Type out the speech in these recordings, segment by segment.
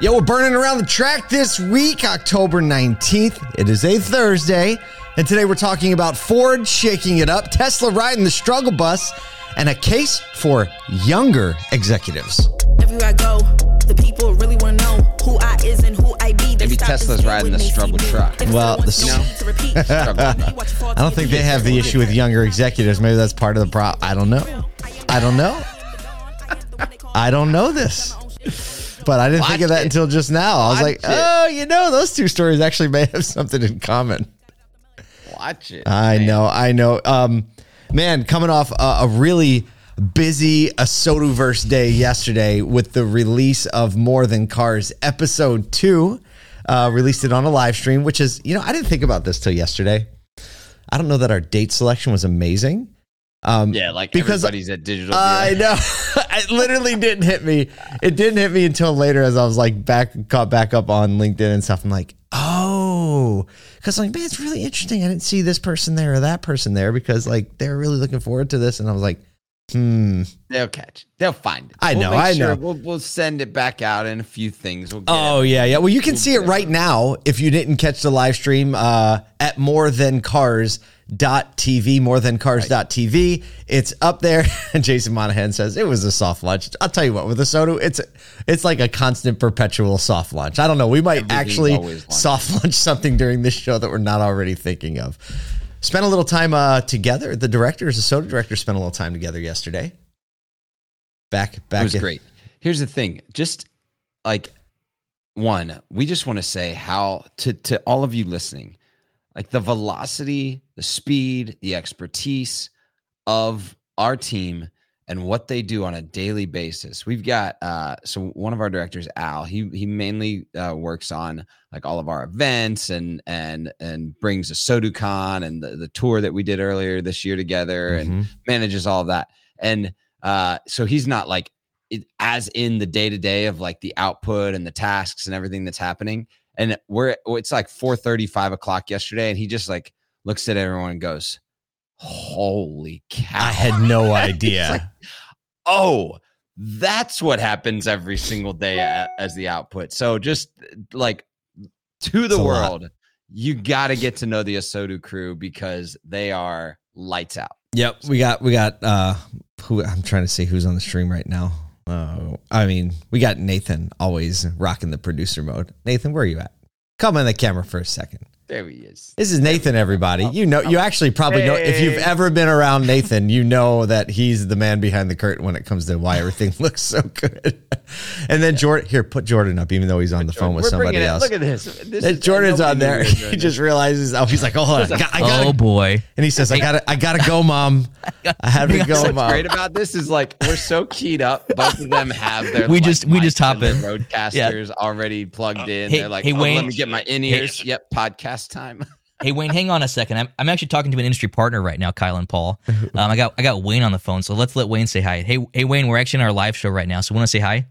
Yeah, we're burning around the track this week, October 19th. It is a Thursday. And today we're talking about Ford shaking it up, Tesla riding the struggle bus, and a case for younger executives. Everywhere I go, the people really want to know who I is and who I be. They Maybe Tesla's riding the struggle truck. Well, the don't s- need to repeat, I don't think they have the issue with younger executives. Maybe that's part of the problem. I don't know. I don't know. I don't know this. But I didn't think of that it. until just now. I was like, it. oh, you know, those two stories actually may have something in common. Watch it. I man. know, I know. Um, man, coming off a, a really busy ASOTUverse day yesterday with the release of More Than Cars episode two. Uh, released it on a live stream, which is, you know, I didn't think about this till yesterday. I don't know that our date selection was amazing. Um, Yeah, like Because everybody's at digital. I know. it literally didn't hit me. It didn't hit me until later as I was like back caught back up on LinkedIn and stuff. I'm like, oh, because I'm like, man, it's really interesting. I didn't see this person there or that person there because like they're really looking forward to this. And I was like, hmm. They'll catch. They'll find it. I We'll know, I sure- know. We'll, we'll send it back out in a few things. We'll get Oh it. yeah, yeah. Well, you can see it right now if you didn't catch the live stream uh, at more than cars. Dot TV, more than cars. Dot TV. It's up there. And Jason Monahan says it was a soft launch. I'll tell you what, with the Soto, it's it's like a constant, perpetual soft launch. I don't know. We might Everything's actually soft launch something during this show that we're not already thinking of. Spent a little time uh, together. The directors, the Soto director, spent a little time together yesterday. Back, back. It was in- great. Here's the thing. Just like one, we just want to say how to to all of you listening, like the velocity, the speed, the expertise of our team and what they do on a daily basis. We've got uh so one of our directors Al, he he mainly uh, works on like all of our events and and and brings a SoduCon and the, the tour that we did earlier this year together and Mhm. manages all of that. And uh, so he's not like it, as in the day to day of like the output and the tasks and everything that's happening. And we're it's like 4 5 o'clock yesterday, and he just like looks at everyone and goes, Holy cow. I had no idea. like, oh, that's what happens every single day as the output. So just like to the a lot. world, you got to get to know the ASOTU crew because they are lights out. Yep, we got we got uh who I'm trying to see who's on the stream right now. Oh, I mean, we got Nathan always rocking the producer mode. Nathan, where are you at? Come on the camera for a second. There he is. This is Nathan, everybody. Oh, you know, you oh, actually probably know if you've ever been around Nathan, you know that he's the man behind the curtain when it comes to why everything looks so good. And then Jordan, here, put Jordan up, even though he's on the phone with We're somebody bringing it- else. Look at this. this is- Jordan's on there. we were doing He just realizes, oh, he's like, oh, hold on, I got, I got oh boy. and he says, I gotta, I gotta go, mom. I have to go, What's mom. great about this is like we're so keyed up. Both of them have their We just- we just mics hop and their in. RODECasters already plugged uh, in. Hey- They're like, hey, oh, Wayne. let me get my in ears. Yep, podcast time. Hey Wayne, hang on a second. I'm, I'm actually talking to an industry partner right now, Kyle and Paul. Um, I got I got Wayne on the phone, so let's let Wayne say hi. Hey hey Wayne, we're actually in our live show right now, so want to say hi?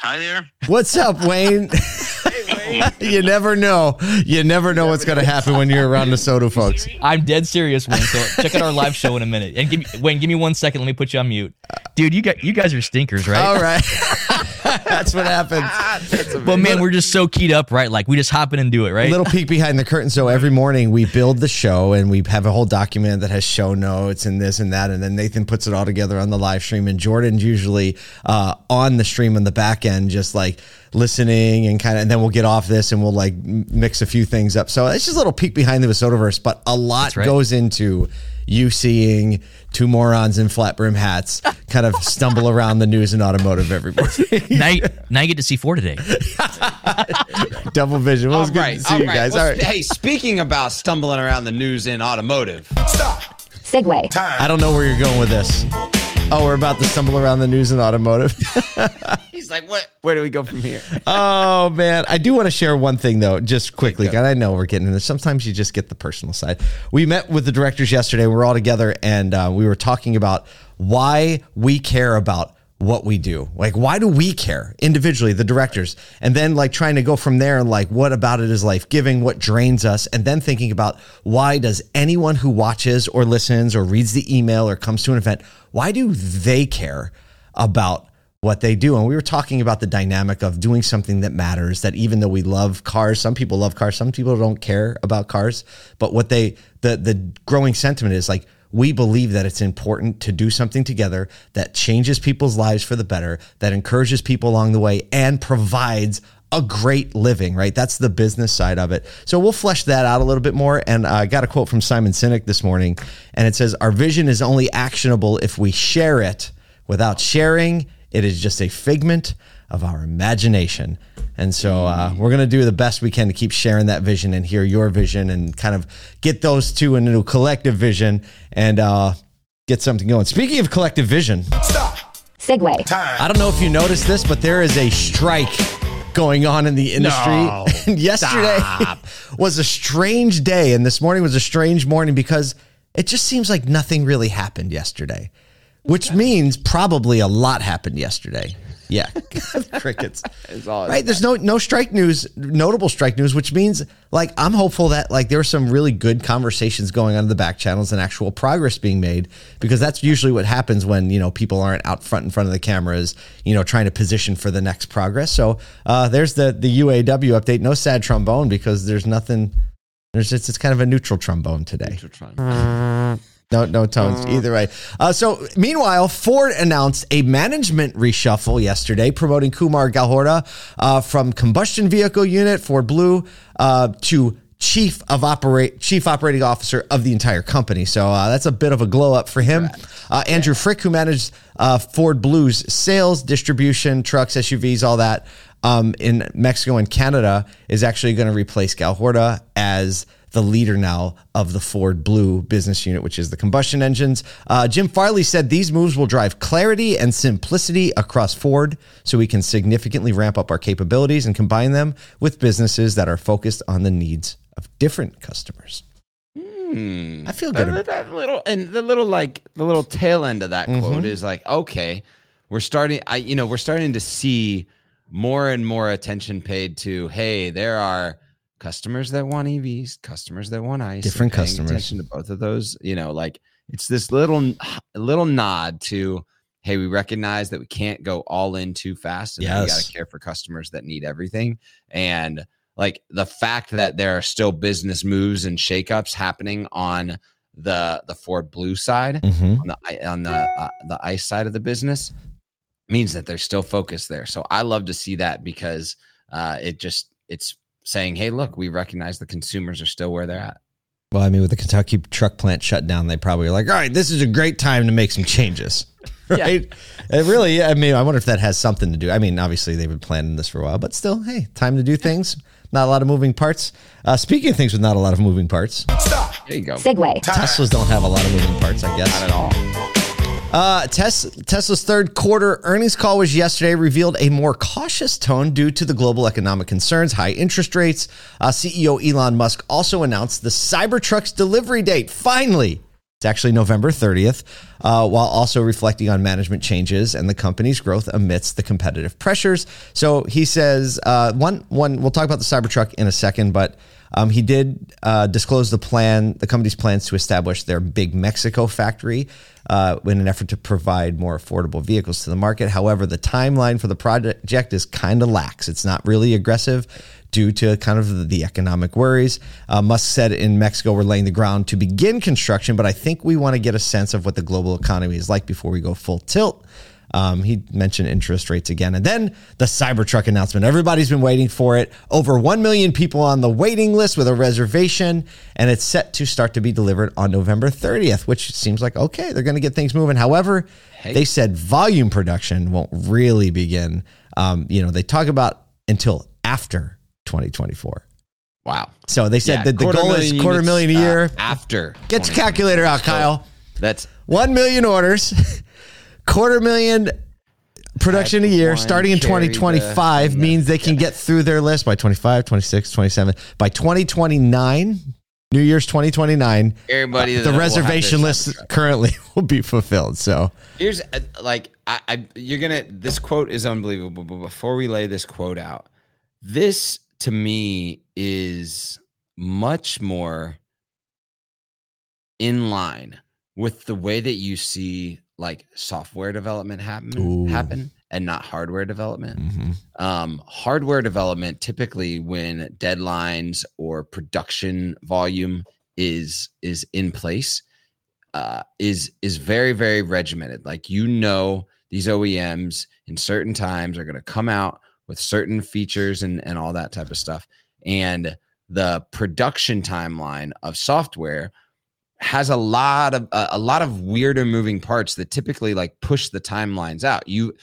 Hi there. What's up, Wayne? you never know. You never know what's going to happen when you're around the soda folks. I'm dead serious, Wayne. So check out our live show in a minute. And give me, Wayne, give me one second. Let me put you on mute, dude. You got you guys are stinkers, right? All right. That's what happens. But man, we're just so keyed up, right? Like we just hop in and do it, right? A Little peek behind the curtain. So every morning we build the show and we have a whole document that has show notes and this and that. And then Nathan puts it all together on the live stream. And Jordan's usually uh, on the stream on the back end, just like listening and kind of, and then we'll get off this and we'll like mix a few things up. So it's just a little peek behind the Sodaverse, but a lot right. goes into you seeing two morons in flat brim hats kind of stumble around the news and automotive every morning. now, you, now you get to see four today. Double vision. Well, it was All good to see all you right. guys. Well, all right. Hey, speaking about stumbling around the news in automotive, Stop. Segue. I don't know where you're going with this. Oh, we're about to stumble around the news in automotive. he's like, "What? Where do we go from here?" oh man, I do want to share one thing though, just quickly. And I know we're getting into. Sometimes you just get the personal side. We met with the directors yesterday. We're all together, and uh, we were talking about why we care about what we do. Like, why do we care individually, the directors? And then like trying to go from there and like, what about it is life giving? What drains us? And then thinking about why does anyone who watches or listens or reads the email or comes to an event, why do they care about what they do. And we were talking about the dynamic of doing something that matters, that even though we love cars, some people love cars, some people don't care about cars. But what they, the, the growing sentiment is like, we believe that it's important to do something together that changes people's lives for the better, that encourages people along the way, and provides a great living, right? That's the business side of it. So we'll flesh that out a little bit more. And I got a quote from Simon Sinek this morning, and it says, Our vision is only actionable if we share it. Without sharing, it is just a figment of our imagination. And so uh, we're going to do the best we can to keep sharing that vision and hear your vision and kind of get those two into a collective vision and uh, get something going. Speaking of collective vision, Segue. I don't know if you noticed this, but there is a strike going on in the industry. No. and yesterday was a strange day, and this morning was a strange morning because it just seems like nothing really happened yesterday, which means probably a lot happened yesterday. Yeah, crickets. right. There's no no strike news, notable strike news, which means like I'm hopeful that like there are some really good conversations going on in the back channels and actual progress being made because that's usually what happens when you know people aren't out front in front of the cameras, you know, trying to position for the next progress. So uh, there's the the UAW update. No sad trombone because there's nothing. There's just it's kind of a neutral trombone today. No, no tones either way. Uh, so, meanwhile, Ford announced a management reshuffle yesterday, promoting Kumar Galhotra uh, from combustion vehicle unit Ford Blue uh, to chief of operate chief operating officer of the entire company. So uh, that's a bit of a glow up for him. Uh, Andrew Frick, who managed uh, Ford Blue's sales, distribution, trucks, SUVs, all that um, in Mexico and Canada, is actually going to replace Galhotra as the leader now of the Ford Blue business unit, which is the combustion engines. Uh, Jim Farley said these moves will drive clarity and simplicity across Ford so we can significantly ramp up our capabilities and combine them with businesses that are focused on the needs of different customers. I feel good. That, that little and the little like the little tail end of that quote is like okay we're starting i you know we're starting to see more and more attention paid to hey there are customers that want evs customers that want ice Different customers. attention to both of those you know like it's this little little nod to hey we recognize that we can't go all in too fast and that we got to care for customers that need everything and like the fact that there are still business moves and shakeups happening on the the Ford Blue side Mhm. on the on the uh, the ice side of the business means that they're still focused there. So I love to see that because uh, it just it's saying, hey, look, we recognize the consumers are still where they're at. Well, I mean, with the Kentucky truck plant shut down, they probably were like, all right, this is a great time to make some changes. Right? It really, I mean, I wonder if that has something to do. I mean, obviously they've been planning this for a while, but still, hey, time to do things. Not a lot of moving parts. Uh, speaking of things with not a lot of moving parts, There you go. Segue. Teslas don't have a lot of moving parts, I guess. Not at all. Uh, Tes- Tesla's third quarter earnings call was yesterday revealed a more cautious tone due to the global economic concerns, high interest rates. Uh, CEO Elon Musk also announced the Cybertruck's delivery date. Finally, it's actually November 30th, uh, while also reflecting on management changes and the company's growth amidst the competitive pressures. So he says, uh, one, one, we'll talk about the Cybertruck in a second, but um, he did uh, disclose the plan, the company's plans to establish their big Mexico factory uh, in an effort to provide more affordable vehicles to the market. However, the timeline for the project is kind of lax. It's not really aggressive due to kind of the economic worries. Uh, Musk said in Mexico, we're laying the ground to begin construction, but I think we want to get a sense of what the global economy is like before we go full tilt. Um, he mentioned interest rates again. And then the Cybertruck announcement. Everybody's been waiting for it. Over 1 million people on the waiting list with a reservation, and it's set to start to be delivered on November 30th, which seems like, okay, they're going to get things moving. However, they said volume production won't really begin. Um, you know, they talk about until after 2024. Wow. So they said Yeah, that the goal is quarter million a uh, year. after. Get your calculator out, Kyle. That's 1 million orders, quarter million production a year starting in carry the- 2025 means they can get through their list by 25, 26, 27. By 2029, New Year's 2029, everybody. the will have reservation list currently will be fulfilled. So, Here's uh, like I, I you're gonna this quote is unbelievable. But before we lay this quote out, this to me is much more in line with the way that you see like software development happen Ooh. happen and not hardware development. Mhm. Um, hardware development typically when deadlines or production volume is is in place uh, is is very very regimented. Like you know, these OEMs in certain times are going to come out with certain features and and all that type of stuff, and the production timeline of software has a lot of a, a lot of weirder moving parts that typically like push the timelines out. You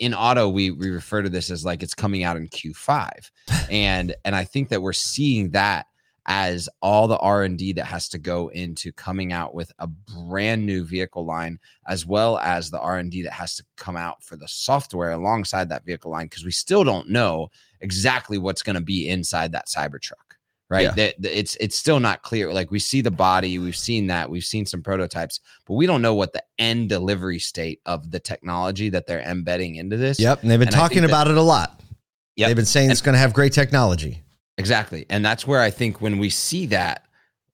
in auto we we refer to this as like it's coming out in Q5. and and I think that we're seeing that as all the R&D that has to go into coming out with a brand new vehicle line as well as the R&D that has to come out for the software alongside that vehicle line because we still don't know exactly what's going to be inside that Cybertruck right Yeah. that that it's it's still not clear like we see the body we've seen that we've seen some prototypes but we don't know what the end delivery state of the technology that they're embedding into this Yep. And they've been And talking think that- about it a lot. Yep. They've been saying it's going to have great technology. exactly and that's where i think when we see that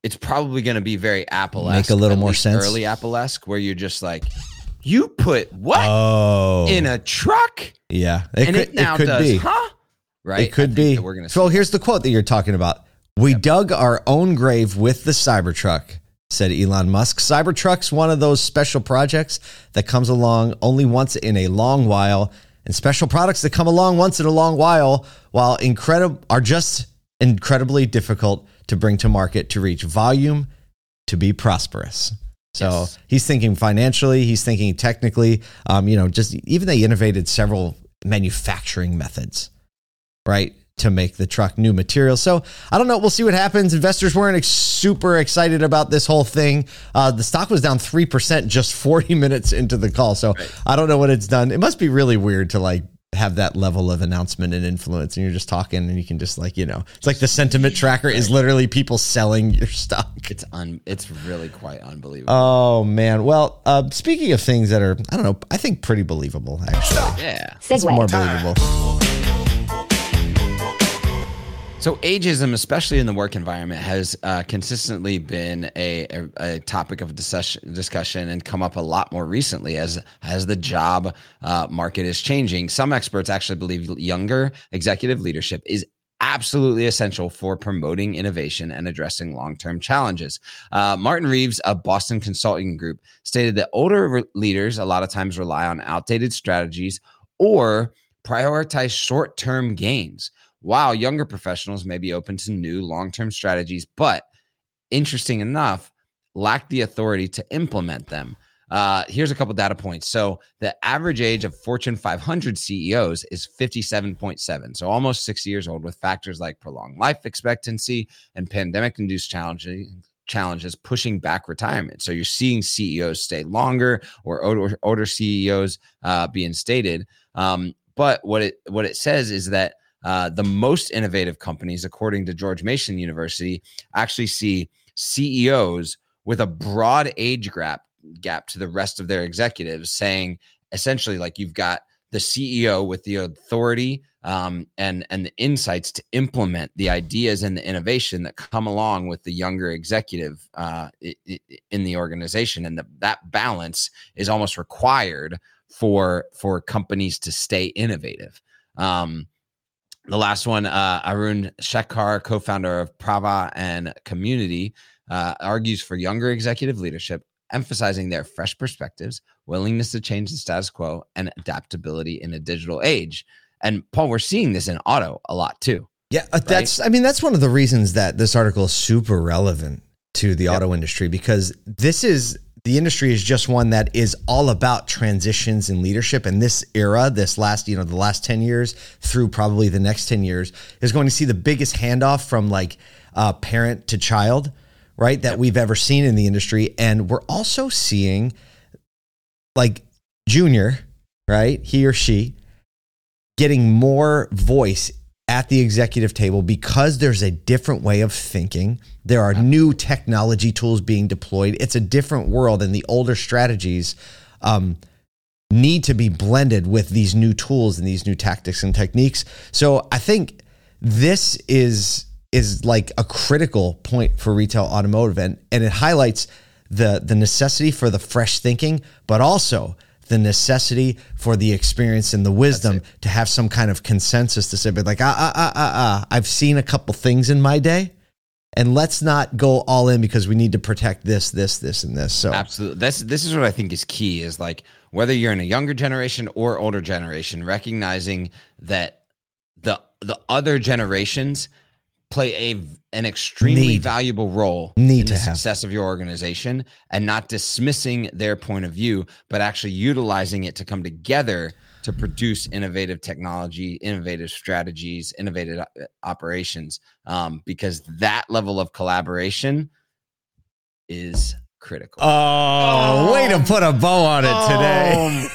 it's probably going to be very apple Make a little more sense. early apple-esque where you're just like you put what Oh. in a truck yeah. It and could, it now it could does be. huh right It could be. we're gonna so here's the quote that you're talking about. We dug our own grave with the Cybertruck, said Elon Musk. Cybertruck's one of those special projects that comes along only once in a long while, and special products that come along once in a long while, while incredible are just incredibly difficult to bring to market to reach volume to be prosperous. So Yes. he's thinking financially, he's thinking technically. Um, you know, just even they innovated several manufacturing methods, right, to make the truck new material. So I don't know. We'll see what happens. Investors weren't ex- super excited about this whole thing. Uh, the stock was down three percent just forty minutes into the call. So I don't know what it's done. It must be really weird to like have that level of announcement and influence and you're just talking and you can just like you know it's like the sentiment tracker is literally people selling your stock it's un it's really quite unbelievable Oh man. Well, uh, speaking of things that are, I don't know, I think pretty believable. Actually, yeah it's more Segue. believable. So ageism, especially in the work environment, has uh, consistently been a, a, a topic of discussion, and come up a lot more recently as as the job uh, market is changing. Some experts actually believe younger executive leadership is absolutely essential for promoting innovation and addressing long-term challenges. Uh, Martin Reeves of Boston Consulting Group stated that older re- leaders a lot of times rely on outdated strategies or prioritize short-term gains while younger professionals may be open to new long-term strategies but interesting enough lack the authority to implement them. Uh, here's a couple data points. So the average age of fortune 500 ceos is 57.7 so almost 60 years old with factors like prolonged life expectancy and pandemic induced challenges challenges pushing back retirement. So you're seeing ceos stay longer or older, older ceos uh, being stated. Um, but what it what it says is that uh, the most innovative companies, according to George Mason University, actually see CEOs with a broad age gap gap to the rest of their executives, saying essentially like you've got the CEO with the authority um, and and the insights to implement the ideas and the innovation that come along with the younger executive uh, in the organization, and the, that balance is almost required for for companies to stay innovative. Um, the last one, uh, Arun Shekhar, co-founder of Prava and Community, uh, argues for younger executive leadership, emphasizing their fresh perspectives, willingness to change the status quo, and adaptability in a digital age. And Paul, we're seeing this in auto a lot too. Yeah, uh, that's. I mean, that's one of the reasons that this article is super relevant to the auto industry because this is the industry is just one that is all about transitions in leadership. And this era, this last, you know, the last ten years through probably the next ten years, is going to see the biggest handoff from like uh, parent to child, right? That we've ever seen in the industry, and we're also seeing like Junior, right? He or she getting more voice at the executive table because there's a different way of thinking. There are new technology tools being deployed. It's a different world, and the older strategies um, need to be blended with these new tools and these new tactics and techniques. So I think this is is like a critical point for retail automotive, and and it highlights the the necessity for the fresh thinking, but also the necessity for the experience and the wisdom to have some kind of consensus to say, but like, ah, ah, ah, ah, ah, I've seen a couple things in my day. And let's not go all in because we need to protect this, this, this, and this. So Absolutely. This this is what I think is key is like whether you're in a younger generation or older generation, recognizing that the the other generations play a an extremely Need. valuable role Need in to the have. success of your organization and not dismissing their point of view, but actually utilizing it to come together to produce innovative technology, innovative strategies, innovative uh, operations. Um, because that level of collaboration is critical. Oh, way to put a bow on it today.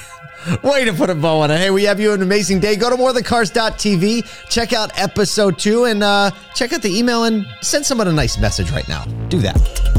way to put a bow on it. Hey, we have you an amazing day. Go to morethancars.tv, check out episode two, and uh, check out the email and send someone a nice message right now. Do that.